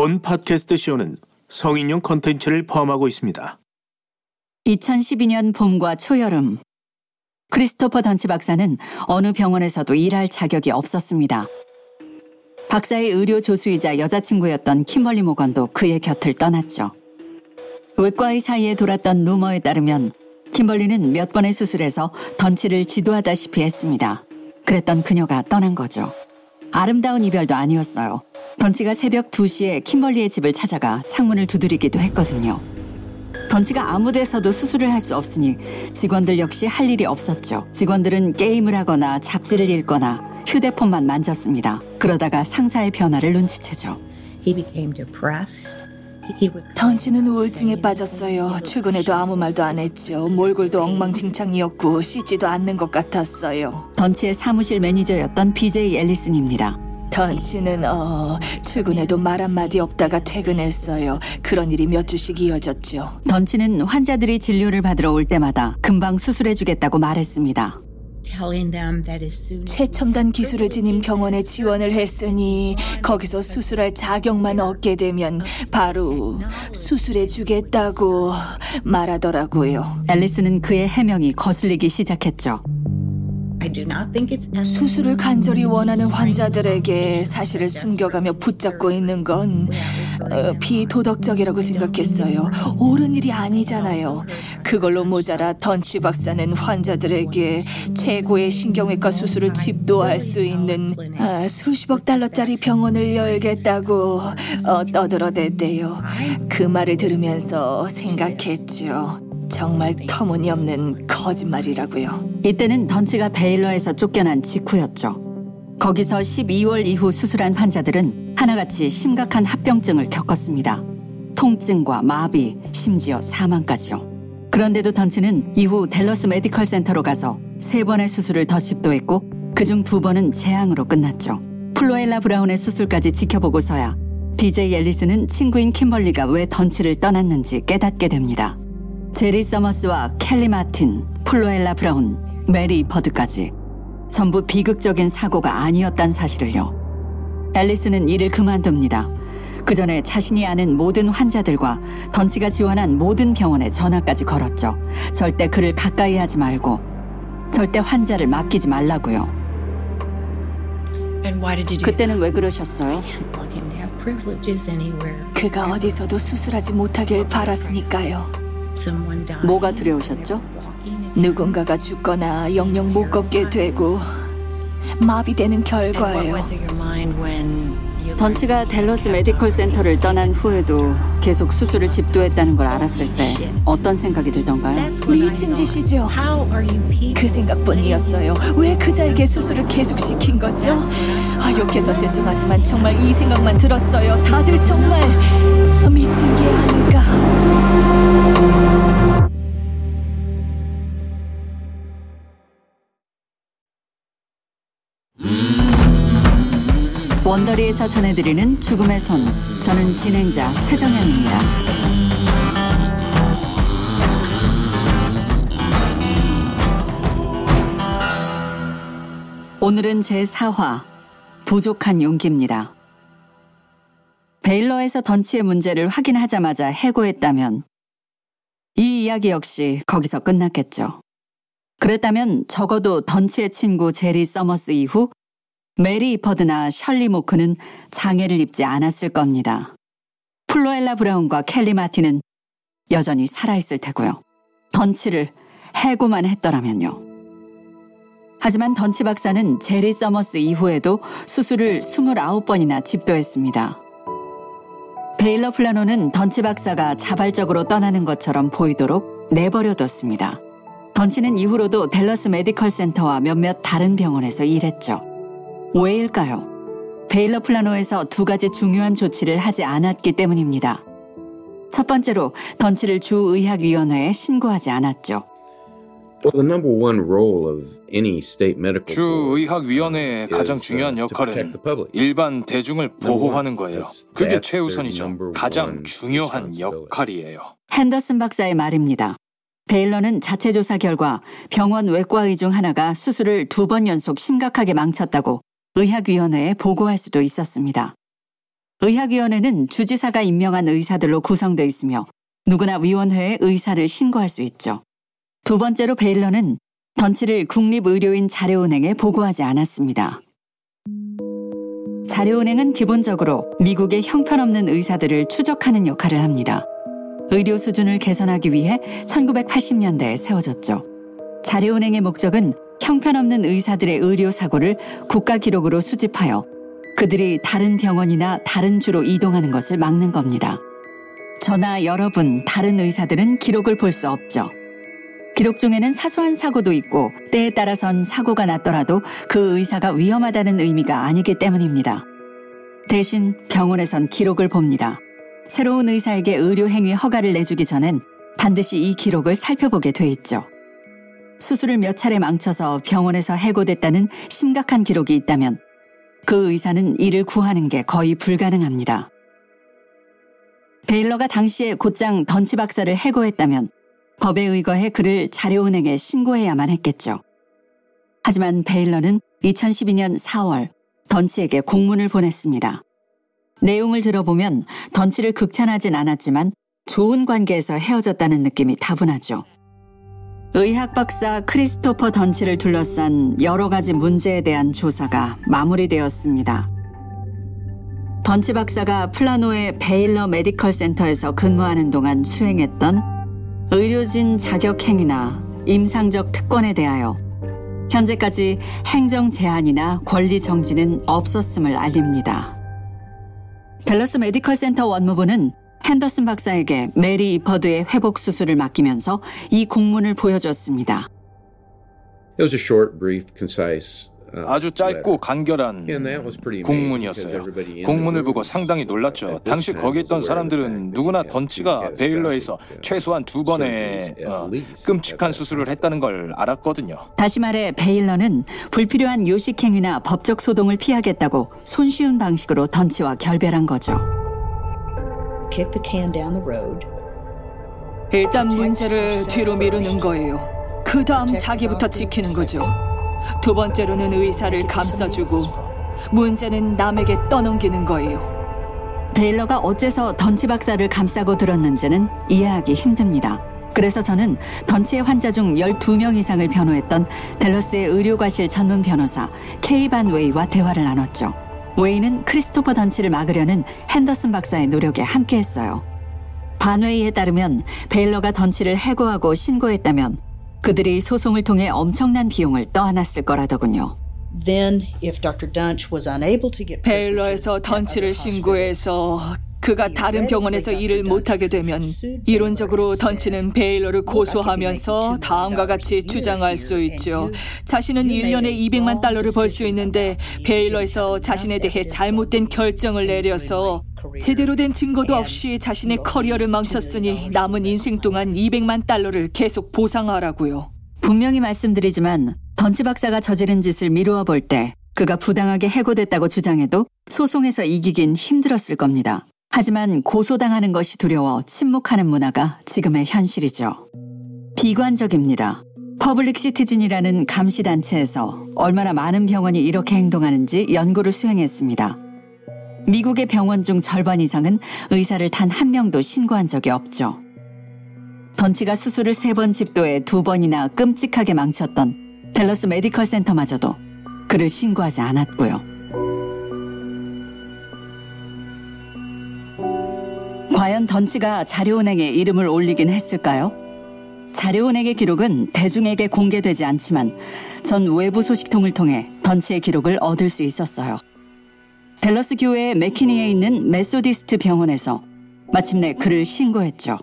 본 팟캐스트 쇼는 성인용 컨텐츠를 포함하고 있습니다. 2012년 봄과 초여름 크리스토퍼 던치 박사는 어느 병원에서도 일할 자격이 없었습니다. 박사의 의료 조수이자 여자친구였던 킴벌리 모건도 그의 곁을 떠났죠. 외과의 사이에 돌았던 루머에 따르면 킴벌리는 몇 번의 수술에서 던치를 지도하다시피 했습니다. 그랬던 그녀가 떠난 거죠. 아름다운 이별도 아니었어요. 던치가 새벽 2시에 킴벌리의 집을 찾아가 창문을 두드리기도 했거든요. 던치가 아무 데서도 수술을 할 수 없으니 직원들 역시 할 일이 없었죠. 직원들은 게임을 하거나 잡지를 읽거나 휴대폰만 만졌습니다. 그러다가 상사의 변화를 눈치채죠. He became depressed. He would 던치는 우울증에 빠졌어요. 출근해도 아무 말도 안 했죠. 몰골도 엉망진창이었고 씻지도 않는 것 같았어요. 던치의 사무실 매니저였던 BJ 앨리슨입니다. 던치는 어 출근해도 말 한마디 없다가 퇴근했어요. 그런 일이 몇 주씩 이어졌죠. 던치는 환자들이 진료를 받으러 올 때마다 금방 수술해주겠다고 말했습니다. telling them that as soon as 최첨단 기술을 지닌 병원에 지원을 했으니 거기서 수술할 자격만 얻게 되면 바로 수술해 주겠다고 말하더라고요. 앨리슨은 그의 해명이 거슬리기 시작했죠. I do not think it's 수술을 간절히 원하는 환자들에게 사실을 숨겨가며 붙잡고 있는 건 어, 비도덕적이라고 생각했어요. 옳은 일이 아니잖아요. 그걸로 모자라 던치 박사는 환자들에게 최고의 신경외과 수술을 집도할 수 있는 아, 수십억 달러짜리 병원을 열겠다고 어, 떠들어댔대요. 그 말을 들으면서 생각했죠. 정말 터무니없는 거짓말이라고요. 이때는 던치가 베일러에서 쫓겨난 직후였죠. 거기서 12월 이후 수술한 환자들은 하나같이 심각한 합병증을 겪었습니다. 통증과 마비, 심지어 사망까지요. 그런데도 던치는 이후 델러스 메디컬 센터로 가서 세 번의 수술을 더 집도했고 그중 두 번은 재앙으로 끝났죠. 플로엘라 브라운의 수술까지 지켜보고서야 BJ 앨리스는 친구인 킴벌리가 왜 던치를 떠났는지 깨닫게 됩니다. 제리 서머스와 켈리 마틴, 플로엘라 브라운, 메리 버드까지 전부 비극적인 사고가 아니었단 사실을요. 앨리스는 일을 그만둡니다. 그 전에 자신이 아는 모든 환자들과 던치가 지원한 모든 병원에 전화까지 걸었죠. 절대 그를 가까이 하지 말고 절대 환자를 맡기지 말라고요. 그때는 왜 그러셨어요? 그가 어디서도 수술하지 못하길 바랐으니까요. 뭐가 두려우셨죠? 누군가가 죽거나 영영 못 걷게 되고 마비되는 결과예요. 던치가 델러스 메디컬 센터를 떠난 후에도 계속 수술을 집도했다는 걸 알았을 때 어떤 생각이 들던가요? 미친 짓이죠. Who are you people? 그 생각뿐이었어요. 왜 그자에게 수술을 계속 시킨 거죠? 아, 욕해서 죄송하지만 정말 이 생각만 들었어요. 다들 정말 미친 게 아닌가. 원더리에서 전해드리는 죽음의 손. 저는 진행자 최정현입니다. 오늘은 제 4화 부족한 용기입니다. 베일러에서 던치의 문제를 확인하자마자 해고했다면 이 이야기 역시 거기서 끝났겠죠. 그랬다면 적어도 던치의 친구 제리 서머스 이후 메리 이퍼드나 셜리 모크는 장애를 입지 않았을 겁니다. 플로엘라 브라운과 켈리 마틴은 여전히 살아있을 테고요. 던치를 해고만 했더라면요. 하지만 던치 박사는 제리 서머스 이후에도 수술을 29번이나 집도했습니다. 베일러 플라노는 던치 박사가 자발적으로 떠나는 것처럼 보이도록 내버려뒀습니다. 던치는 이후로도 델러스 메디컬 센터와 몇몇 다른 병원에서 일했죠. 왜일까요? 베일러 플라노에서 두 가지 중요한 조치를 하지 않았기 때문입니다. 첫 번째로 던치를 주의학위원회에 신고하지 않았죠. Well, the number one role of any state medical board 주의학위원회의 is, 가장 uh, 중요한 역할은. 일반 대중을 보호하는 거예요. 그게 최우선이죠. 가장 중요한. 역할이에요. 핸더슨 박사의 말입니다. 베일러는 자체 조사 결과 병원 외과 의 중 하나가 수술을 두 번 연속 심각하게 망쳤다고 의학위원회에 보고할 수도 있었습니다. 의학위원회는 주지사가 임명한 의사들로 구성돼 있으며 누구나 위원회에 의사를 신고할 수 있죠. 두 번째로 베일러는 던치를 국립의료인 자료은행에 보고하지 않았습니다. 자료은행은 기본적으로 미국의 형편없는 의사들을 추적하는 역할을 합니다. 의료 수준을 개선하기 위해 1980년대에 세워졌죠. 자료은행의 목적은 형편없는 의사들의 의료 사고를 국가 기록으로 수집하여 그들이 다른 병원이나 다른 주로 이동하는 것을 막는 겁니다. 저나 여러분, 다른 의사들은 기록을 볼 수 없죠. 기록 중에는 사소한 사고도 있고 때에 따라선 사고가 났더라도 그 의사가 위험하다는 의미가 아니기 때문입니다. 대신 병원에선 기록을 봅니다. 새로운 의사에게 의료 행위 허가를 내주기 전엔 반드시 이 기록을 살펴보게 돼 있죠. 수술을 몇 차례 망쳐서 병원에서 해고됐다는 심각한 기록이 있다면 그 의사는 이를 구하는 게 거의 불가능합니다. 베일러가 당시에 곧장 던치 박사를 해고했다면 법에 의거해 그를 자료은행에 신고해야만 했겠죠. 하지만 베일러는 2012년 4월 던치에게 공문을 보냈습니다. 내용을 들어보면 던치를 극찬하진 않았지만 좋은 관계에서 헤어졌다는 느낌이 다분하죠. 의학 박사 크리스토퍼 던치를 둘러싼 여러 가지 문제에 대한 조사가 마무리되었습니다. 던치 박사가 플라노의 베일러 메디컬 센터에서 근무하는 동안 수행했던 의료진 자격 행위나 임상적 특권에 대하여 현재까지 행정 제한이나 권리 정지는 없었음을 알립니다. 델러스 메디컬 센터 원무부는 핸더슨 박사에게 메리 이퍼드의 회복 수술을 맡기면서 이 공문을 보여줬습니다. It was a short, brief, concise. uh, 아주 짧고. 간결한 공문이었어요. 공문을 보고 상당히 놀랐죠. 당시 거기 있던 사람들은 누구나 던치가 베일러에서 최소한 두 번의 어, 끔찍한 수술을. 했다는 걸 알았거든요. 다시 말해 베일러는 불필요한 요식행위나 법적 소동을 피하겠다고 손쉬운 방식으로 던치와 결별한 거죠. Kick the can down the road. 일단 문제를 뒤로 미루는 거예요. 그 다음 자기부터 지키는 거죠. 두 번째로는 의사를 감싸주고 문제는 남에게 떠넘기는 거예요. 베일러가 어째서 던치 박사를 감싸고 들었는지는 이해하기 힘듭니다. 그래서 저는 던치의 환자 중 12명 이상을 변호했던 델러스의 의료과실 전문 변호사 케이 반 웨이와 대화를 나눴죠. 웨이는 크리스토퍼 던치를 막으려는 핸더슨 박사의 노력에 함께했어요. 반 웨이에 따르면 베일러가 던치를 해고하고 신고했다면 그들이 소송을 통해 엄청난 비용을 떠안았을 거라더군요. Then, if Dr. Dunch was unable to get 베일러에서 던치를 신고해서 그가 다른 병원에서 일을 못하게 되면 이론적으로 던치는 베일러를 고소하면서 다음과 같이 주장할 수 있죠. 자신은 1년에 200만 달러를 벌 수 있는데 베일러에서 자신에 대해 잘못된 결정을 내려서 제대로 된 증거도 없이 자신의 커리어를 망쳤으니 남은 인생 동안 200만 달러를 계속 보상하라고요. 분명히 말씀드리지만 던치 박사가 저지른 짓을 미루어 볼 때 그가 부당하게 해고됐다고 주장해도 소송에서 이기긴 힘들었을 겁니다. 하지만 고소당하는 것이 두려워 침묵하는 문화가 지금의 현실이죠. 비관적입니다. 퍼블릭 시티즌이라는 감시단체에서 얼마나 많은 병원이 이렇게 행동하는지 연구를 수행했습니다. 미국의 병원 중 절반 이상은 의사를 단 한 명도 신고한 적이 없죠. 던치가 수술을 세 번 집도해 두 번이나 끔찍하게 망쳤던 델러스 메디컬 센터마저도 그를 신고하지 않았고요. 과연 던치가 자료은행에 이름을 올리긴 했을까요? 자료은행의 기록은 대중에게 공개되지 않지만 전 외부 소식통을 통해 던치의 기록을 얻을 수 있었어요. 델러스 교외의 맥키니에 있는 메소디스트 병원에서 마침내 그를 신고했죠.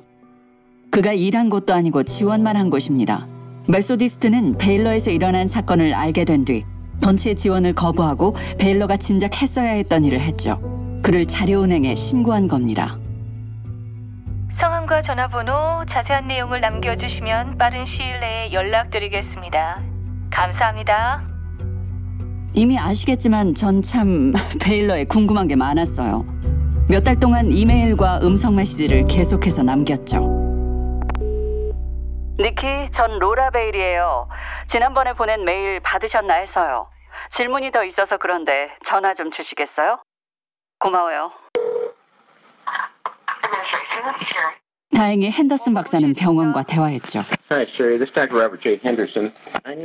그가 일한 곳도 아니고 지원만 한 곳입니다. 메소디스트는 베일러에서 일어난 사건을 알게 된 뒤 던치의 지원을 거부하고 베일러가 진작 했어야 했던 일을 했죠. 그를 자료은행에 신고한 겁니다. 성함과 전화번호, 자세한 내용을 남겨주시면 빠른 시일 내에 연락드리겠습니다. 감사합니다. 이미 아시겠지만 전 참 베일러에 궁금한 게 많았어요. 몇 달 동안 이메일과 음성 메시지를 계속해서 남겼죠. 니키, 전 로라 베일이에요. 지난번에 보낸 메일 받으셨나 해서요. 질문이 더 있어서 그런데 전화 좀 주시겠어요? 고마워요. 다행히 핸더슨 박사는 병원과 대화했죠. Hi, Sherry. This is Dr. Robert J. Henderson.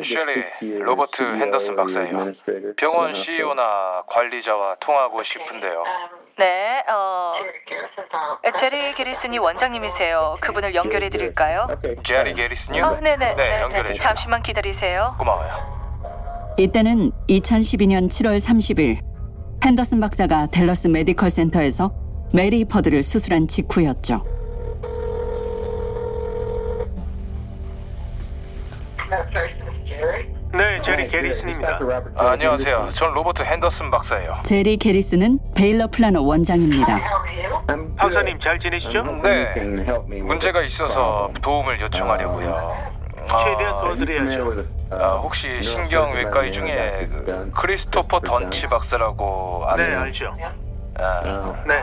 셜리, 로버트 핸더슨 박사예요. 병원 CEO나 관리자와 통하고 싶은데요. 네, 어, 제리 게리슨이 원장님이세요. 그분을 연결해 드릴까요? 제리 게리슨요? 어, 네네. 네, 연결해 줘요. 잠시만 기다리세요. 고마워요. 이때는 2012년 7월 30일 핸더슨 박사가 댈러스 메디컬 센터에서 메리 이퍼드를 수술한 직후였죠. 네, 제리 게리슨입니다. 아, 안녕하세요. 전 로버트 핸더슨 박사예요. 제리 게리슨은 베일러 플라노 원장입니다. 박사님 잘 지내시죠? 네, 문제가 있어서 도움을 요청하려고요. 최대한 도와드려야죠. 아, 혹시 신경외과 의 중에 그 크리스토퍼 던치 박사라고 네, 아세요? 알죠. 아, 네.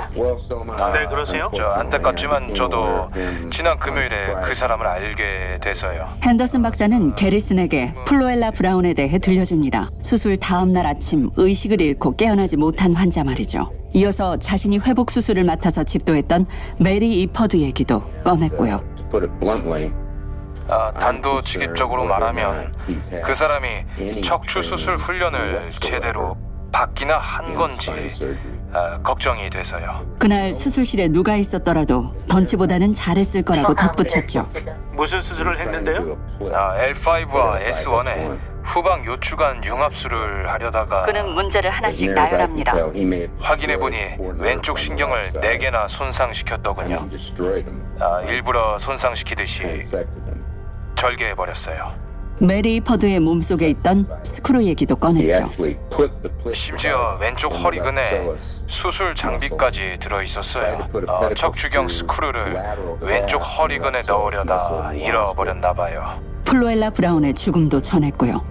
아, 네, 그러세요? 저 안타깝지만 저도 지난 금요일에 그 사람을 알게 돼서요. 핸더슨 박사는 게리슨에게 플로엘라 브라운에 대해 들려줍니다. 수술 다음 날 아침 의식을 잃고 깨어나지 못한 환자 말이죠. 이어서 자신이 회복 수술을 맡아서 집도했던 메리 이퍼드 얘기도 꺼냈고요. 아, 단도직입적으로 말하면 그 사람이 척추 수술 훈련을 제대로 받기나 한 건지 아, 걱정이 돼서요. 그날 수술실에 누가 있었더라도 던치보다는 잘했을 거라고 덧붙였죠. 무슨 수술을 했는데요? 아, L5와 S1에 후방 요추관 융합술을 하려다가 그는 문제를 하나씩 나열합니다. 확인해 보니 왼쪽 신경을 4개나 손상시켰더군요. 아, 일부러 손상시키듯이 절개해 버렸어요. 메리 이퍼드의 몸속에 있던 스크루 얘기도 꺼냈죠. 심지어 왼쪽 허리근에 수술 장비까지 들어 있었어요. 어, 척추경 스크루를 왼쪽 허리근에 넣으려다 잃어버렸나 봐요. 플로엘라 브라운의 죽음도 전했고요.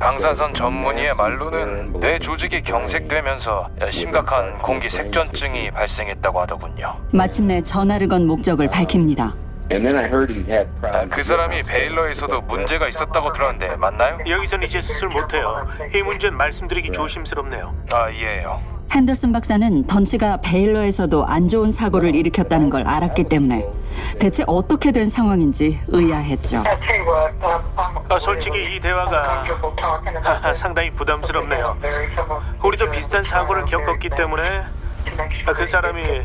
방사선 전문의의 말로는 뇌 조직이 경색되면서 심각한 공기 색전증이 발생했다고 하더군요. 마침내 전화를 건 목적을 밝힙니다. 아, 그 사람이 베일러에서도 문제가 있었다고 들었는데 맞나요? 여기선 이제 수술 못해요. 이 문제는 말씀드리기 조심스럽네요. 아 이해해요. 핸더슨 박사는 던치가 베일러에서도 안 좋은 사고를 일으켰다는 걸 알았기 때문에 대체 어떻게 된 상황인지 의아했죠. 아, 솔직히 이 대화가 하하, 상당히 부담스럽네요. 우리도 비슷한 사고를 겪었기 때문에 아, 그 사람이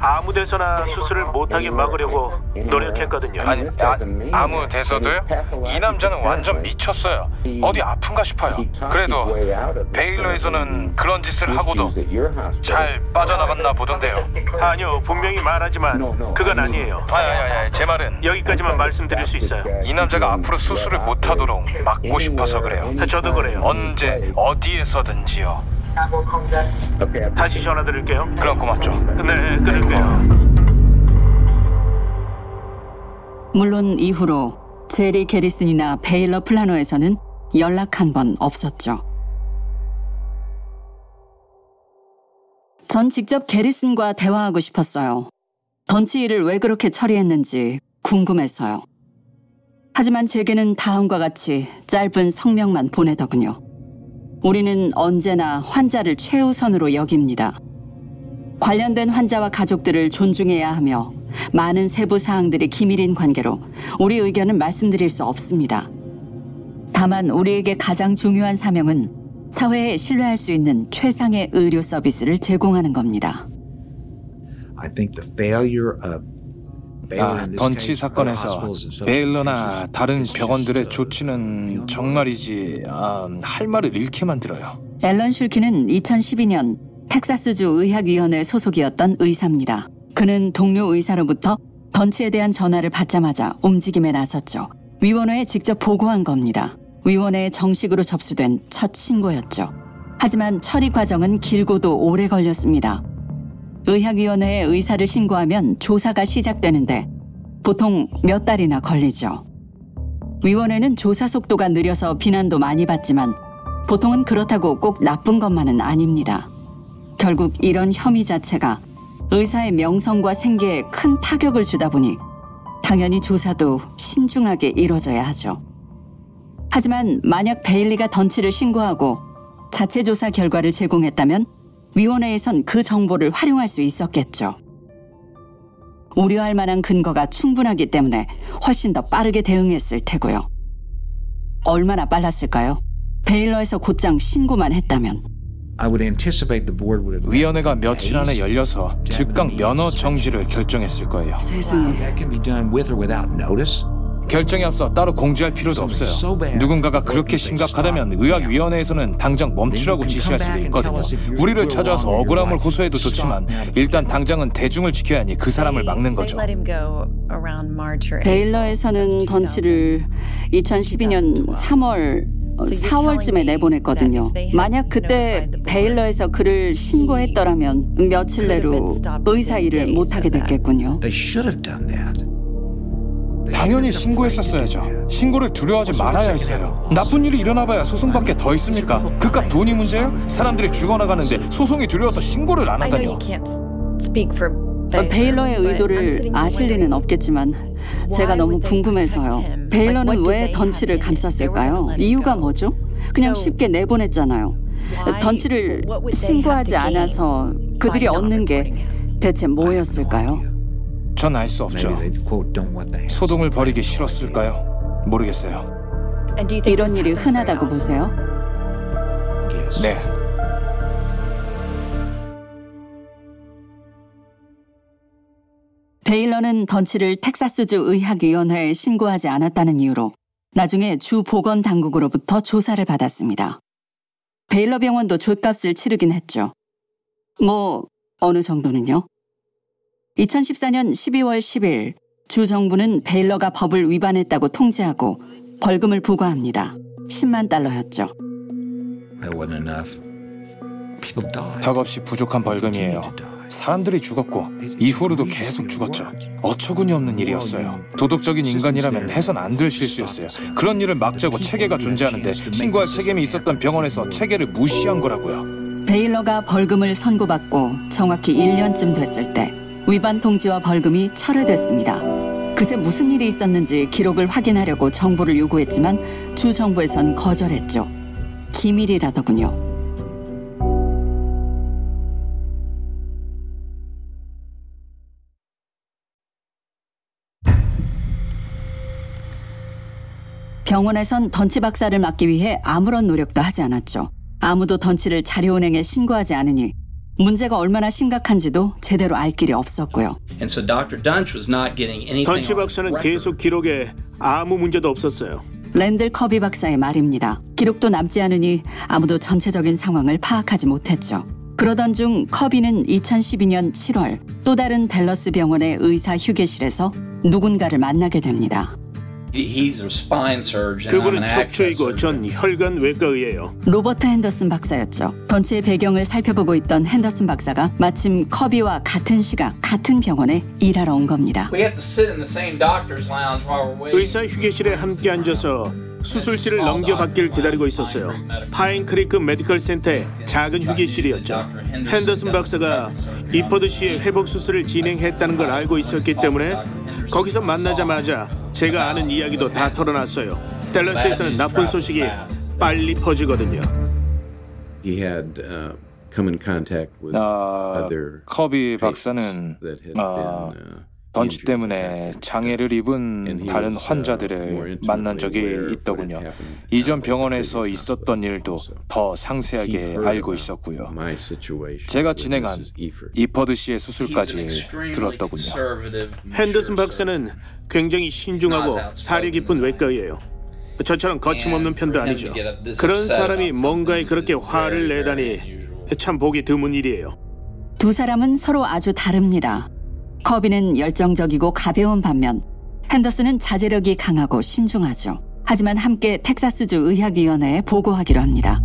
아무 데서나 수술을 못하게 막으려고 노력했거든요. 아니 아, 아무 데서도요? 이 남자는 완전 미쳤어요. 어디 아픈가 싶어요. 그래도 베일러에서는 그런 짓을 하고도 잘 빠져나갔나 보던데요. 아니요, 분명히 말하지만 그건 아니에요. 아야야야 제 말은 여기까지만 말씀드릴 수 있어요. 이 남자가 앞으로 수술을 못하도록 막고 싶어서 그래요. 저도 그래요. 언제 어디에서든지요. 다시 전화 드릴게요. 그럼 고맙죠. 네, 끊을게요. 물론 이후로 제리 게리슨이나 베일러 플라노에서는 연락 한 번 없었죠. 전 직접 게리슨과 대화하고 싶었어요. 던치 일을 왜 그렇게 처리했는지 궁금했어요. 하지만 제게는 다음과 같이 짧은 성명만 보내더군요. 우리는 언제나 환자를 최우선으로 여깁니다. 관련된 환자와 가족들을 존중해야 하며 많은 세부 사항들이 기밀인 관계로 우리 의견을 말씀드릴 수 없습니다. 다만 우리에게 가장 중요한 사명은 사회에 신뢰할 수 있는 최상의 의료 서비스를 제공하는 겁니다. I think the failure of 아, 던치 사건에서 베일러나 다른 병원들의 조치는 정말이지 아, 할 말을 잃게 만들어요. 앨런 슐키는 2012년 텍사스주 의학위원회 소속이었던 의사입니다. 그는 동료 의사로부터 던치에 대한 전화를 받자마자 움직임에 나섰죠. 위원회에 직접 보고한 겁니다. 위원회에 정식으로 접수된 첫 신고였죠. 하지만 처리 과정은 길고도 오래 걸렸습니다. 의학위원회에 의사를 신고하면 조사가 시작되는데 보통 몇 달이나 걸리죠. 위원회는 조사 속도가 느려서 비난도 많이 받지만 보통은 그렇다고 꼭 나쁜 것만은 아닙니다. 결국 이런 혐의 자체가 의사의 명성과 생계에 큰 타격을 주다 보니 당연히 조사도 신중하게 이뤄져야 하죠. 하지만 만약 베일리가 던치를 신고하고 자체 조사 결과를 제공했다면 위원회에선 그 정보를 활용할 수 있었겠죠. 우려할 만한 근거가 충분하기 때문에 훨씬 더 빠르게 대응했을 테고요. 얼마나 빨랐을까요? 베일러에서 곧장 신고만 했다면. I would anticipate the board would have. 위원회가 며칠 안에 열려서 즉각 면허 정지를 결정했을 거예요. 세상에. 결정에 앞서 따로 공지할 필요도 없어요. 누군가가 그렇게 심각하다면 의학위원회에서는 당장 멈추라고 지시할 수도 있거든요. 우리를 찾아와서 억울함을 호소해도 좋지만 일단 당장은 대중을 지켜야 하니 그 사람을 막는 거죠. 베일러에서는 던치를 2012년 3월 4월쯤에 내보냈거든요. 만약 그때 베일러에서 그를 신고했더라면 며칠 내로 의사 일을 못하게 됐겠군요. 당연히 신고했었어야죠. 신고를 두려워하지 말아야 했어요. 나쁜 일이 일어나봐야 소송밖에 더 있습니까? 그깟 돈이 문제예요? 사람들이 죽어나가는데 소송이 두려워서 신고를 안 하다뇨. 어, 베일러의 의도를 아실 리는 없겠지만 제가 너무 궁금해서요. 베일러는 왜 던치를 감쌌을까요? 이유가 뭐죠? 그냥 쉽게 내보냈잖아요. 던치를 신고하지 않아서 그들이 얻는 게 대체 뭐였을까요? 전 알 수 없죠. 소동을 벌이기 싫었을까요? 모르겠어요. 이런 일이 흔하다고 보세요? 네. 베일러는 던치를 텍사스주 의학위원회에 신고하지 않았다는 이유로 나중에 주 보건 당국으로부터 조사를 받았습니다. 베일러 병원도 죗값을 치르긴 했죠. 뭐 어느 정도는요? 2014년 12월 10일 주 정부는 베일러가 법을 위반했다고 통지하고 벌금을 부과합니다. 10만 달러였죠. 턱없이 부족한 벌금이에요. 사람들이 죽었고 이후로도 계속 죽었죠. 어처구니 없는 일이었어요. 도덕적인 인간이라면 해선 안 될 실수였어요. 그런 일을 막자고 체계가 존재하는데 신고할 책임이 있었던 병원에서 체계를 무시한 거라고요. 베일러가 벌금을 선고받고 정확히 1년쯤 됐을 때 위반 통지와 벌금이 철회됐습니다. 그새 무슨 일이 있었는지 기록을 확인하려고 정보를 요구했지만 주 정부에선 거절했죠. 기밀이라더군요. 병원에선 던치 박사를 막기 위해 아무런 노력도 하지 않았죠. 아무도 던치를 자료은행에 신고하지 않으니 문제가 얼마나 심각한지도 제대로 알 길이 없었고요. And so Dr. Dunch was not getting anything 던치 박사는. 계속 기록에 아무 문제도 없었어요. 랜들 커비 박사의 말입니다. 기록도 남지 않으니 아무도 전체적인 상황을 파악하지 못했죠. 그러던 중 커비는 2012년 7월 또 다른 댈러스 병원의 의사 휴게실에서 누군가를 만나게 됩니다. 그분은 척추이고 전 surgeon. 혈관 외과의예요. 로버트 핸더슨 박사였죠. 던치의 배경을 살펴보고 있던 핸더슨 박사가 마침 커비와 같은 시각 같은 병원에 일하러 온 겁니다. We have to sit in the same doctor's lounge while we're waiting. 의사 휴게실에 함께 앉아서 수술실을 넘겨받기를 기다리고 있었어요. 파인크리크 메디컬 센터의 작은 휴게실이었죠. 핸더슨 박사가 이퍼드 씨의 회복 수술을 진행했다는 걸 알고 있었기 때문에 거기서 만나자마자 제가 아는 이야기도 다 털어놨어요. 댈러스에서는 나쁜 소식이 빨리 퍼지거든요. He had uh, come in contact with 아, other 커비 박사는 that had 아, been, uh, 던치 injured 때문에 장애를 입은 다른 uh, 환자들을 만난 적이 있더군요. 이전 병원에서 있었던. 일도 더 상세하게 알고 있었고요. 제가 진행한. 이퍼드 씨의 수술까지 들었더군요. 핸더슨 박사는 굉장히 신중하고 사려 깊은 외과의예요. 저처럼 거침없는 편도 아니죠. 그런 사람이 뭔가에 그렇게 화를 내다니 참 보기 드문 일이에요. 두 사람은 서로 아주 다릅니다. 커비는 열정적이고 가벼운 반면 핸더슨은 자제력이 강하고 신중하죠. 하지만 함께 텍사스주 의학위원회에 보고하기로 합니다.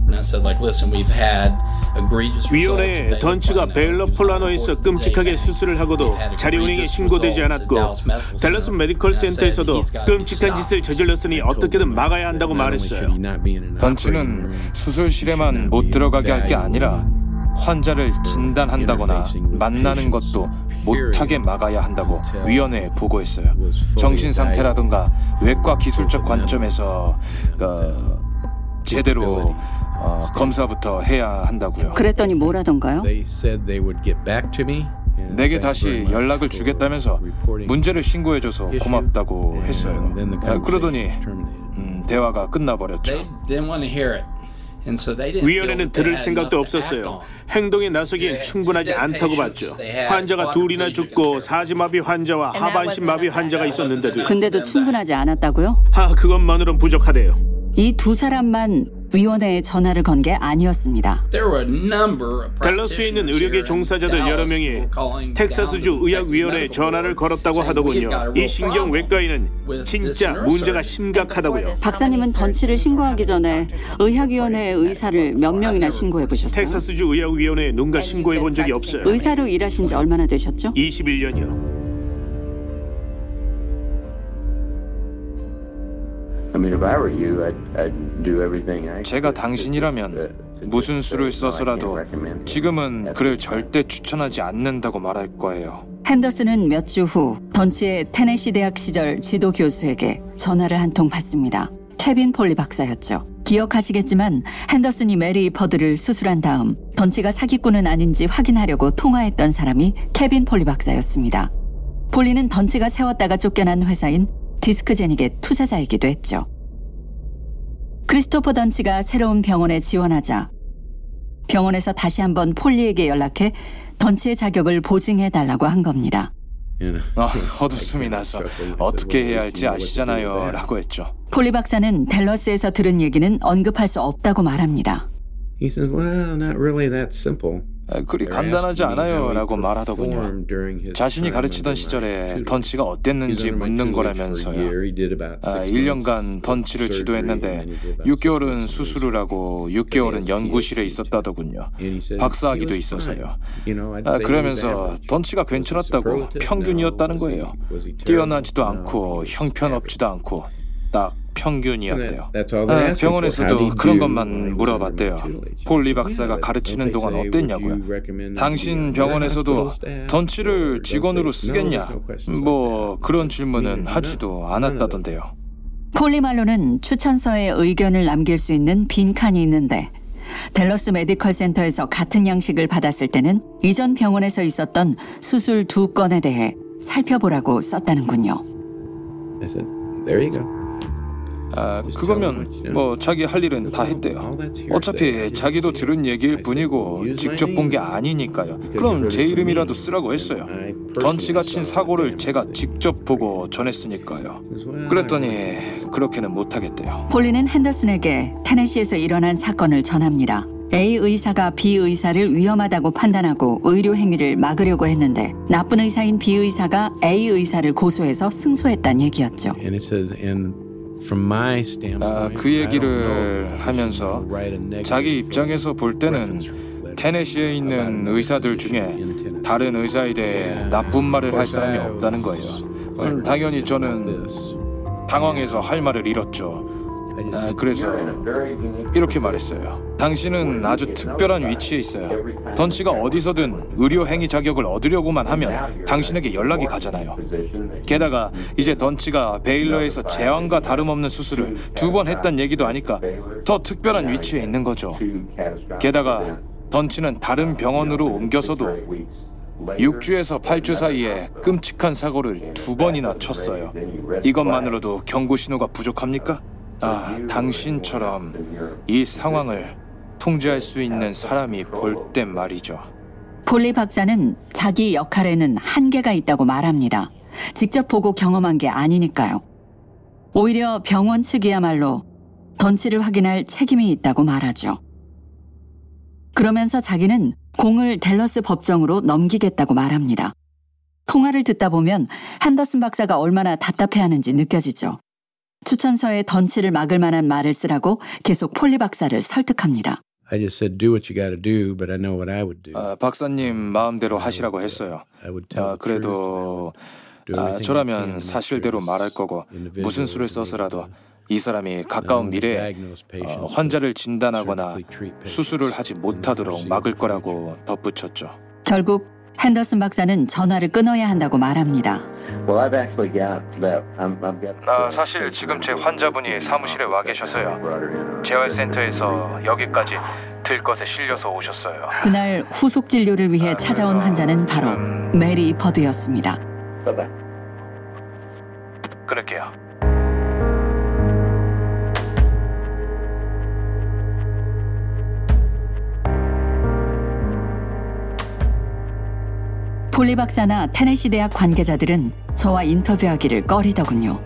위원회에 vagal 베일러 폴라노에서 끔찍하게. 수술을 하고도 자료은행에 egregious 신고되지 않았고 댈러스. 메디컬 센터에서도 끔찍한 짓을. 저질렀으니 어떻게든 막아야 한다고 말했어요. he 수술실에만 못 들어가게 할 게 아니라 환자를 진단한다거나 만나는 것도 못하게 막아야 한다고 위원회에 보고했어요. 정신 상태라든가 외과 기술적 관점에서 어, 제대로 어, 검사부터 해야 한다고요. 그랬더니 뭐라던가요? They said they would get back to me. and 내게 다시 연락을 주겠다면서 문제를 신고해줘서 고맙다고 했어요. 아, 그러더니 음, 대화가 끝나버렸죠. 위원회는 들을 생각도 없었어요. 행동에 나서기엔 충분하지 않다고 봤죠. 환자가 둘이나 죽고 사지마비 환자와 하반신 마비 환자가 있었는데도 근데도 충분하지 않았다고요? 하 그것만으론 부족하대요. 이 두 사람만 위원회에 전화를 건 게 아니었습니다. There were a number of 댈러스에 있는 의료계 종사자들 여러 명이 텍사스주 의학위원회에 전화를 걸었다고 하더군요. 이 신경 외과인은 진짜 문제가 심각하다고요. 박사님은 던치를 신고하기 전에 의학위원회 의사를 몇 명이나 신고해 보셨어요? 텍사스주 의학위원회에 누군가 신고해 본 적이 없어요. 의사로 일하신 지 얼마나 되셨죠? 21년이요. 제가 당신이라면 무슨 수를 써서라도 지금은 그를 절대 추천하지 않는다고 말할 거예요. 핸더슨은 몇 주 후 던치의 테네시 대학 시절 지도 교수에게 전화를 한 통 받습니다. 케빈 폴리 박사였죠. 기억하시겠지만 핸더슨이 메리 버드를 수술한 다음 던치가 사기꾼은 아닌지 확인하려고 통화했던 사람이 케빈 폴리 박사였습니다. 폴리는 던치가 세웠다가 쫓겨난 회사인 디스크제닉의 투자자이기도 했죠. 크리스토퍼 던치가 새로운 병원에 지원하자 병원에서 다시 한번 폴리에게 연락해 던치의 자격을 보증해 달라고 한 겁니다. 아, 헛웃음이 나서 어떻게 해야 할지 아시잖아요 라고 했죠. 폴리 박사는 댈러스에서 들은 얘기는 언급할 수 없다고 말합니다. He says, "Well, not really that simple." 아, 그리 간단하지 않아요 라고 말하더군요. 자신이 가르치던 시절에 던치가 어땠는지 묻는 거라면서요. 아, 1년간 던치를 지도했는데 6개월은 수술을 하고 6개월은 연구실에 있었다더군요. 박사학위도 있어서요. 아, 그러면서 던치가 괜찮았다고 평균이었다는 거예요. 뛰어나지도 않고 형편없지도 않고 딱 평균이었대요. 아, 병원에서도 그런 것만 물어봤대요. 폴리 박사가 가르치는 동안 어땠냐고요. 당신 병원에서도 던치를 직원으로 쓰겠냐? 뭐 그런 질문은 하지도 않았다던데요. 폴리 말로는 추천서에 의견을 남길 수 있는 빈 칸이 있는데 댈러스 메디컬 센터에서 같은 양식을 받았을 때는 이전 병원에서 있었던 수술 두 건에 대해 살펴보라고 썼다는군요. 아, 그거면 뭐 자기 할 일은 다 했대요. 어차피 자기도 들은 얘기일 뿐이고 직접 본 게 아니니까요. 그럼 제 이름이라도 쓰라고 했어요. 던치가 친 사고를 제가 직접 보고 전했으니까요. 그랬더니 그렇게는 못하겠대요. 폴리는 핸더슨에게 테네시에서 일어난 사건을 전합니다. A 의사가 B 의사를 위험하다고 판단하고 의료 행위를 막으려고 했는데 나쁜 의사인 B 의사가 A 의사를 고소해서 승소했단 얘기였죠. 아, 그 얘기를 하면서 자기 입장에서 볼 때는 테네시에 있는 의사들 중에 다른 의사에 대해 나쁜 말을 할 사람이 없다는 거예요. 음, 당연히 저는 당황해서 할 말을 잃었죠. 아, 그래서 이렇게 말했어요. 당신은 아주 특별한 위치에 있어요. 던치가 어디서든 의료 행위 자격을 얻으려고만 하면 당신에게 연락이 가잖아요. 게다가 이제 던치가 베일러에서 제왕과 다름없는 수술을 두 번 했단 얘기도 하니까 더 특별한 위치에 있는 거죠. 게다가 던치는 다른 병원으로 옮겨서도 6주에서 8주 사이에 끔찍한 사고를 두 번이나 쳤어요. 이것만으로도 경고 신호가 부족합니까? 아, 당신처럼 이 상황을 통제할 수 있는 사람이 볼땐 말이죠. 폴리 박사는 자기 역할에는 한계가 있다고 말합니다. 직접 보고 경험한 게 아니니까요. 오히려 병원 측이야말로 던치를 확인할 책임이 있다고 말하죠. 그러면서 자기는 공을 댈러스 법정으로 넘기겠다고 말합니다. 통화를 듣다 보면 핸더슨 박사가 얼마나 답답해하는지 느껴지죠. 추천서에 던치를 막을 만한 말을 쓰라고 계속 폴리 박사를 설득합니다. I just said, do what you got to do, but I know what I would do. 아, 박사님 마음대로 하시라고 했어요. I would tell 아. 그래도 아, 저라면 사실대로 말할 거고 무슨 수를 써서라도 이 사람이 가까운 미래에 어, 환자를 진단하거나 수술을 하지 못하도록 막을 거라고. 덧붙였죠. 결국 핸더슨 박사는 전화를 끊어야 한다고 말합니다. Well, I've actually got that. I'm, I've got. 아, 사실 지금 제 환자분이 사무실에 와 계셔서요. 재활센터에서 여기까지 들 것에 실려서 오셨어요. 그날 후속 진료를 위해 찾아온 환자는 바로 음, 메리 버드였습니다. Bye bye. 끊을게요. 폴리 박사나 테네시 대학 관계자들은 저와 인터뷰하기를 꺼리더군요.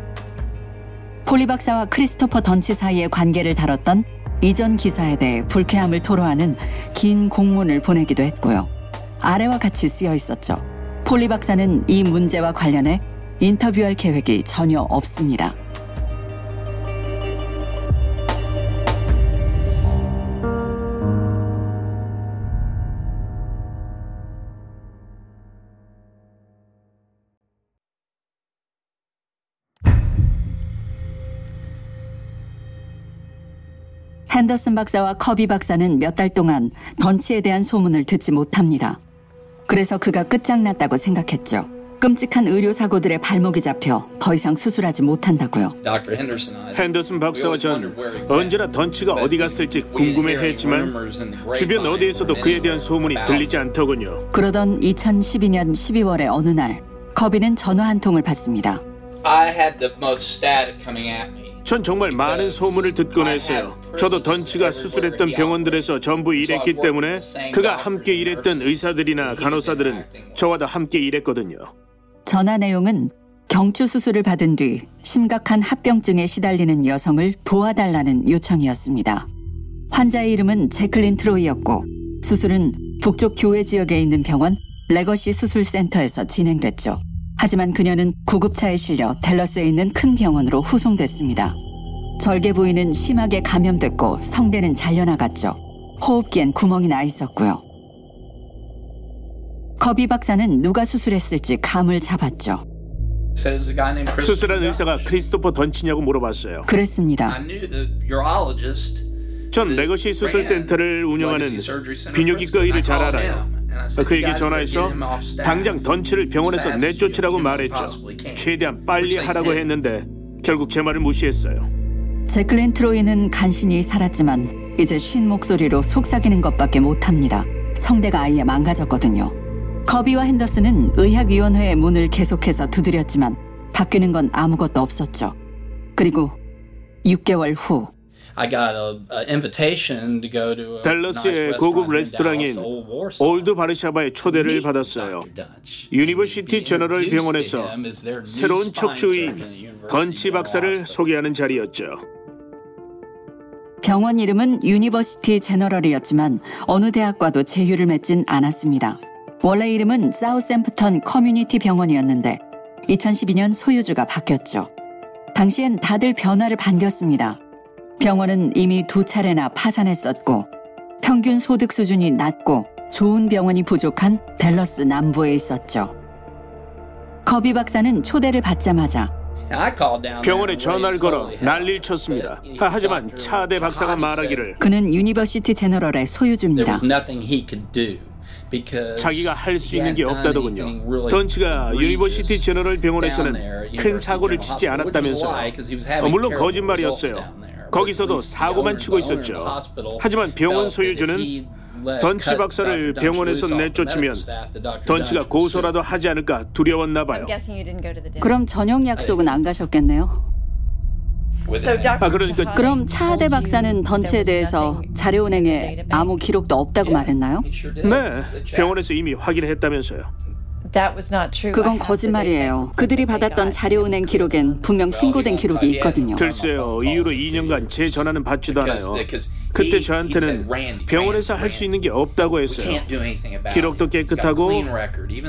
폴리 박사와 크리스토퍼 던치 사이의 관계를 다뤘던 이전 기사에 대해 불쾌함을 토로하는 긴 공문을 보내기도 했고요. 아래와 같이 쓰여 있었죠. 폴리 박사는 이 문제와 관련해 인터뷰할 계획이 전혀 없습니다. 핸더슨 박사와 커비 박사는 몇 달 동안 던치에 대한 소문을 듣지 못합니다. 그래서 그가 끝장났다고 생각했죠. 끔찍한 의료 사고들의 발목이 잡혀 더 이상 수술하지 못한다고요. 핸더슨 박사와 전 언제나. 던치가 어디 갔을지 궁금해했지만 주변 어디에서도 그에 대한 소문이 들리지 않더군요. 그러던 2012년 12월의 어느 날 커비는 전화 한 통을 받습니다. I had the most static coming at me. 전 정말 많은 소문을 듣곤 했어요. 저도 던치가 수술했던 병원들에서 전부 일했기 때문에 그가 함께 일했던 의사들이나 간호사들은 저와도 함께 일했거든요. 전화 내용은 경추 수술을 받은 뒤 심각한 합병증에 시달리는 여성을 도와달라는 요청이었습니다. 환자의 이름은 제클린 트로이였고 수술은 북쪽 교외 지역에 있는 병원 레거시 수술센터에서 진행됐죠. 하지만 그녀는 구급차에 실려 댈러스에 있는 큰 병원으로 후송됐습니다. 절개 부위는 심하게 감염됐고 성대는 잘려나갔죠. 호흡기엔 구멍이 나 있었고요. 커비 박사는 누가 수술했을지 감을 잡았죠. 수술한 의사가 크리스토퍼 던치냐고 물어봤어요. 그랬습니다. 전 레거시 수술센터를 운영하는 비뇨기과 일을 잘 알아요. 그에게 전화해서 당장 던치를 병원에서 내쫓으라고 말했죠. 최대한 빨리 하라고 했는데 결국 제 말을 무시했어요. 제클린 트로이는 간신히 살았지만 이제 쉰 목소리로 속삭이는 것밖에 못합니다. 성대가 아예 망가졌거든요. 커비와 핸더슨은 의학위원회의 문을 계속해서 두드렸지만 바뀌는 건 아무것도 없었죠. 그리고 6개월 후 I got a, a invitation to go to a 댈러스의 nice 고급 restaurant in 레스토랑인. 올드 바르샤바의 초대를 받았어요. 유니버시티 제너럴 병원에서 새로운 University 던치 박사를. 소개하는 자리였죠. 병원 이름은 유니버시티 제너럴이었지만 어느 대학과도 제휴를 맺진 않았습니다. 원래 이름은 사우샘프턴 커뮤니티 병원이었는데 2012년 소유주가 바뀌었죠. 당시엔 다들 변화를 반겼습니다. 병원은 이미 두 차례나 파산했었고 평균 소득 수준이 낮고 좋은 병원이 부족한 댈러스 남부에 있었죠. 커비 박사는 초대를 받자마자 And I called down there 병원에 전화를 걸어. 난리를 쳤습니다. 하- 하지만. 차대 박사가 말하기를 그는 유니버시티 제너럴의 There 소유주입니다. was nothing he could do because 자기가 할수 he 있는 게 없다더군요. 던치가 유니버시티 제너럴 병원에서는 큰 사고를 치지 않았다면서요. lie, 'cause he was 어, having 물론 거짓말이었어요. 거기서도 사고만 치고 있었죠. 하지만 병원 소유주는 던치 박사를 병원에서 내쫓으면. 던치가. 고소라도 하지 않을까 두려웠나 봐요. 그럼 저녁 약속은 안 가셨겠네요. 아 그러니까 그럼 차하대 박사는 던치에 대해서 자료 운행에 아무 기록도 없다고 말했나요? 네 병원에서 이미 확인했다면서요. 그건 거짓말이에요. 그들이 받았던 자료 운행 기록엔 분명 신고된 기록이 있거든요. 글쎄요 이후로 2년간 제 전화는 받지도 않아요. 그때 저한테는 병원에서 할 수 있는 게 없다고 했어요. 기록도 깨끗하고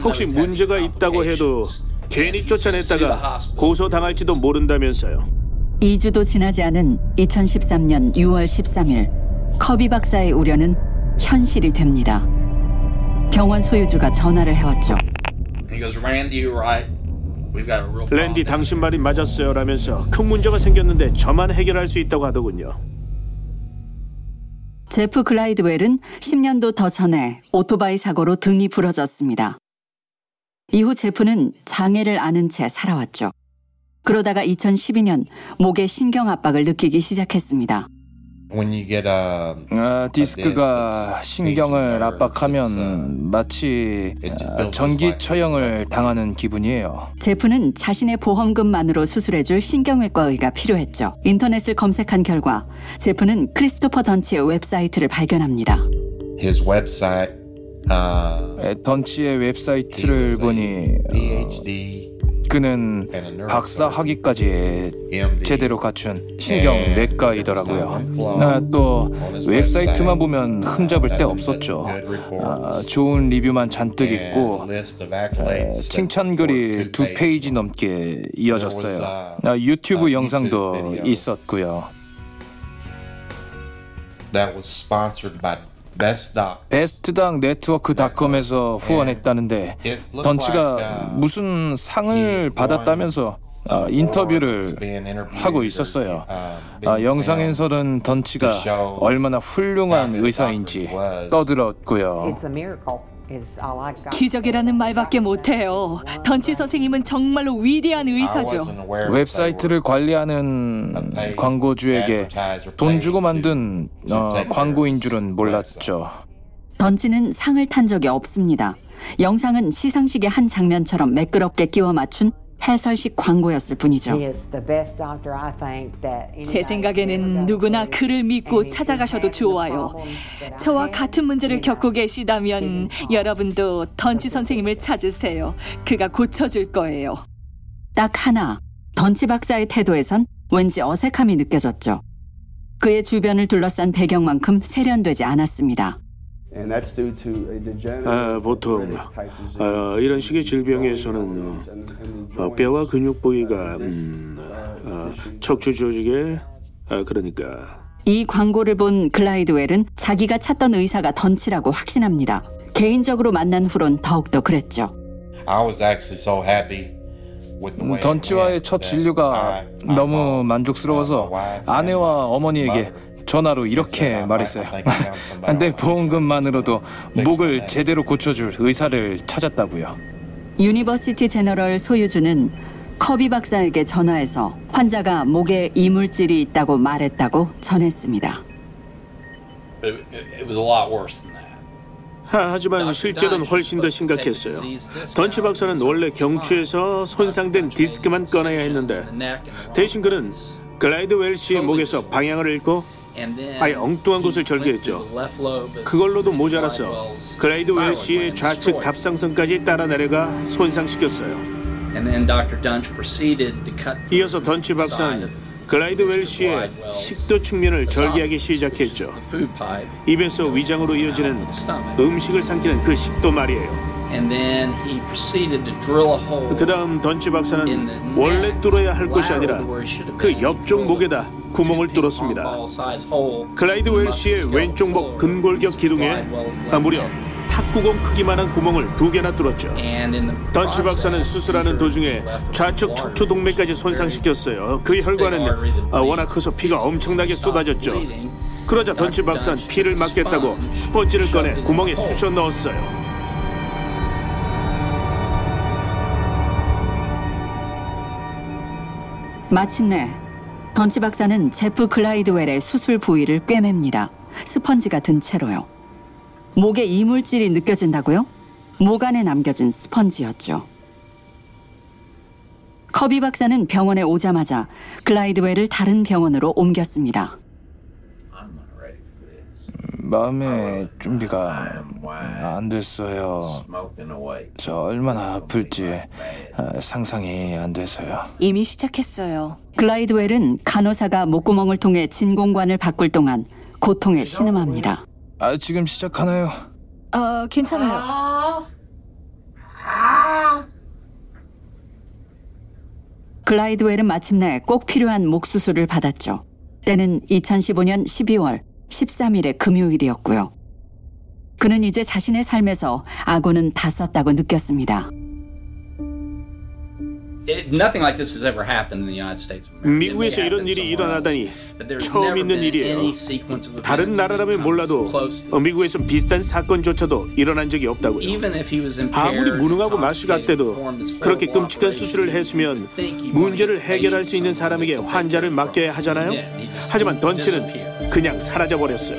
혹시 문제가 있다고 해도 괜히 쫓아냈다가 고소당할지도 모른다면서요. 2주도 지나지 않은 2013년 6월 13일 커비 박사의 우려는 현실이 됩니다. 병원 소유주가 전화를 해왔죠. He goes, Randy, you right? We've got a real problem. 랜디 당신 말이 맞았어요 라면서 큰 문제가 생겼는데 저만 해결할 수 있다고 하더군요. 제프 글라이드웰은 10년도 더 전에 오토바이 사고로 등이 부러졌습니다. 이후 제프는 장애를 앓은 채 살아왔죠. 그러다가 2012년 목에 신경 압박을 느끼기 시작했습니다. 아, 디스크가 신경을 압박하면 마치 아, 전기 처형을 당하는 기분이에요. 제프는 자신의 보험금만으로 수술해줄 신경외과 의가 필요했죠. 인터넷을 검색한 결과 제프는 크리스토퍼 던치의 웹사이트를 발견합니다. his website, uh, 에, 던치의 웹사이트를 보니 그는 박사 학위까지 제대로 갖춘 신경외과의더라고요. 아, 또 웹사이트만 보면 흠잡을 데 없었죠. 아, 좋은 리뷰만 잔뜩 있고 에, 칭찬글이 두 페이지 넘게 이어졌어요. 아, 유튜브 영상도 있었고요. 베스트당 네트워크닷컴에서 후원했다는데 던치가 무슨 상을 받았다면서 아, 인터뷰를 하고 있었어요. 아, 영상에서는 던치가 얼마나 훌륭한 의사인지 떠들었고요. 기적이라는 말밖에 못해요. 던치 선생님은 정말로 위대한 의사죠. 웹사이트를 관리하는 광고주에게 돈 주고 만든 어, 광고인 줄은 몰랐죠. 던치는 상을 탄 적이 없습니다. 영상은 시상식의 한 장면처럼 매끄럽게 끼워 맞춘 해설식 광고였을 뿐이죠. 제 생각에는 누구나 그를 믿고 찾아가셔도 좋아요. 저와 같은 문제를 겪고 계시다면 여러분도 던치 선생님을 찾으세요. 그가 고쳐줄 거예요. 딱 하나, 던치 박사의 태도에선 왠지 어색함이 느껴졌죠. 그의 주변을 둘러싼 배경만큼 세련되지 않았습니다. 아, 보통 어, 이런 식의 질병에서는 어, 어, 뼈와 근육 부위가 음, 어, 척추 조직에 아, 그러니까 이 광고를 본 글라이드웰은 자기가 찾던 의사가 던치라고 확신합니다. 개인적으로 만난 후론 더욱더 그랬죠. I was actually so happy with the way it 던치와의 첫 진료가 I- I 너무 만족스러워서 아내와 어머니에게. 전화로 이렇게 말했어요. 내 보험금만으로도 목을 제대로 고쳐줄 의사를 찾았다고요. 유니버시티 제너럴 소유주는 커비 박사에게 전화해서 환자가 목에 이물질이 있다고 말했다고 전했습니다. But it, it, it was a lot worse than that. 하, 하지만 실제로는 훨씬 더 심각했어요. 던치 박사는 원래 경추에서 손상된 디스크만 꺼내야 했는데 대신 그는 글라이드 웰시의 목에서 방향을 잃고 아예 엉뚱한 곳을 절개했죠. 그걸로도 모자라서 글라이드 웰시의 좌측 갑상선까지 따라 내려가 손상시켰어요. And then Dr. Dunch proceeded to cut 이어서 던치 박사는 클라이드 웰시의 식도 측면을 절개하기 시작했죠. 입에서 위장으로 이어지는 음식을 삼키는 그 식도 말이에요. And then he proceeded to drill a hole. 그 다음 던치 박사는 원래 뚫어야 할 곳이 아니라 그 옆쪽 목에다 구멍을 뚫었습니다. 클라이드 웰시의 왼쪽 목 근골격 기둥에 아, 무려 탁구공 크기만한 구멍을 두 개나 뚫었죠. 던치 박사는 수술하는 도중에 좌측 척추 동맥까지 손상시켰어요. 그 혈관은 아, 워낙 커서 피가 엄청나게 쏟아졌죠. 그러자 던치 박사는 피를 막겠다고 스펀지를 꺼내 구멍에 쑤셔 넣었어요. 마침내 던치 박사는 제프 글라이드웰의 수술 부위를 꿰맵니다. 스펀지가 든 채로요. 목에 이물질이 느껴진다고요? 목 안에 남겨진 스펀지였죠. 커비 박사는 병원에 오자마자 글라이드웰을 다른 병원으로 옮겼습니다. 마음의 준비가 안 됐어요. 저 얼마나 아플지 아, 상상이 안 돼서요. 이미 시작했어요. 글라이드웰은 간호사가 목구멍을 통해 진공관을 바꿀 동안 고통에 신음합니다. 아, 지금 시작하나요? 어, 괜찮아요. 글라이드웰은 마침내 꼭 필요한 목 수술을 받았죠. 때는 2015년 12월 13일의 금요일이었고요. 그는 이제 자신의 삶에서 악어는 다 썼다고 느꼈습니다. It, nothing like this has ever happened in the United States of America. 미국에서 이런 일이 일어나다니 처음 있는 일이에요. 다른 나라라면 몰라도 어, 미국에선 비슷한 사건조차도 일어난 적이 없다고요. 아무리 무능하고 마시 같대도 그렇게 끔찍한 수술을 했으면 문제를 해결할 수 있는 사람에게 환자를 맡겨야 하잖아요. 하지만 던치는 그냥 사라져 버렸어요.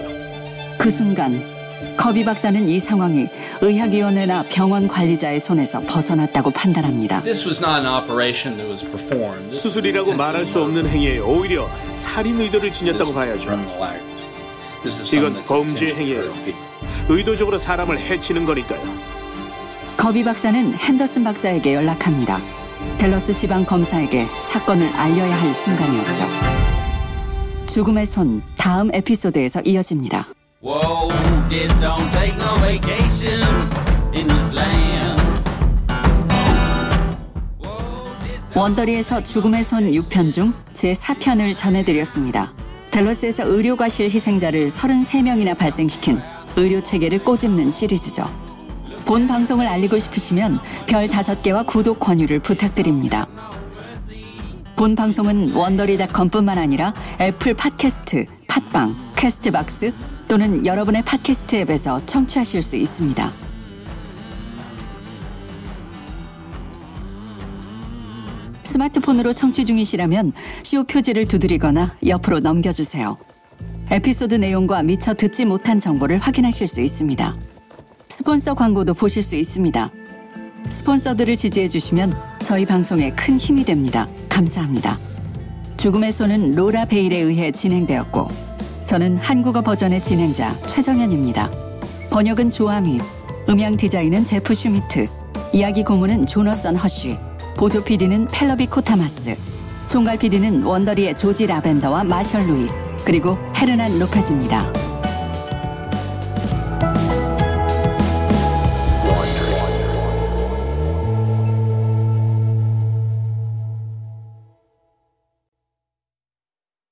그 순간 커비 박사는 이 상황이 의학위원회나 병원 관리자의 손에서 벗어났다고 판단합니다. This was not an operation that was performed. 수술이라고 말할 수 없는 행위예요. 오히려 살인 의도를 지녔다고 봐야죠. 이건 범죄 행위예요. 의도적으로 사람을 해치는 거니까요. 커비 박사는 핸더슨 박사에게 연락합니다. 델러스 지방 검사에게 사건을 알려야 할 순간이었죠. 죽음의 손 다음 에피소드에서 이어집니다. Whoa, this don't take no vacation in this land. 원더리에서 죽음의 손 6편 중 제4편을 전해드렸습니다. 댈러스에서 의료과실 희생자를 33명이나 발생시킨 의료 체계를 꼬집는 시리즈죠. 본 방송을 알리고 싶으시면 별 5개와 구독 권유를 부탁드립니다. 본 방송은 Wondery닷컴뿐만 아니라 애플 팟캐스트, 팟빵, Castbox 또는 여러분의 팟캐스트 앱에서 청취하실 수 있습니다. 스마트폰으로 청취 중이시라면 쇼 표지를 두드리거나 옆으로 넘겨주세요. 에피소드 내용과 미처 듣지 못한 정보를 확인하실 수 있습니다. 스폰서 광고도 보실 수 있습니다. 스폰서들을 지지해 주시면 저희 방송에 큰 힘이 됩니다. 감사합니다. 죽음의 손은 로라 베일에 의해 진행되었고, 저는 한국어 버전의 진행자 최정현입니다. 번역은 조아미, 음향 디자인은 제프 슈미트, 이야기 고문은 조너선 허쉬, 보조 PD는 펠러비 코타마스, 총괄 PD는 원더리의 조지 라벤더와 마셜 루이, 그리고 헤르난 로페즈입니다.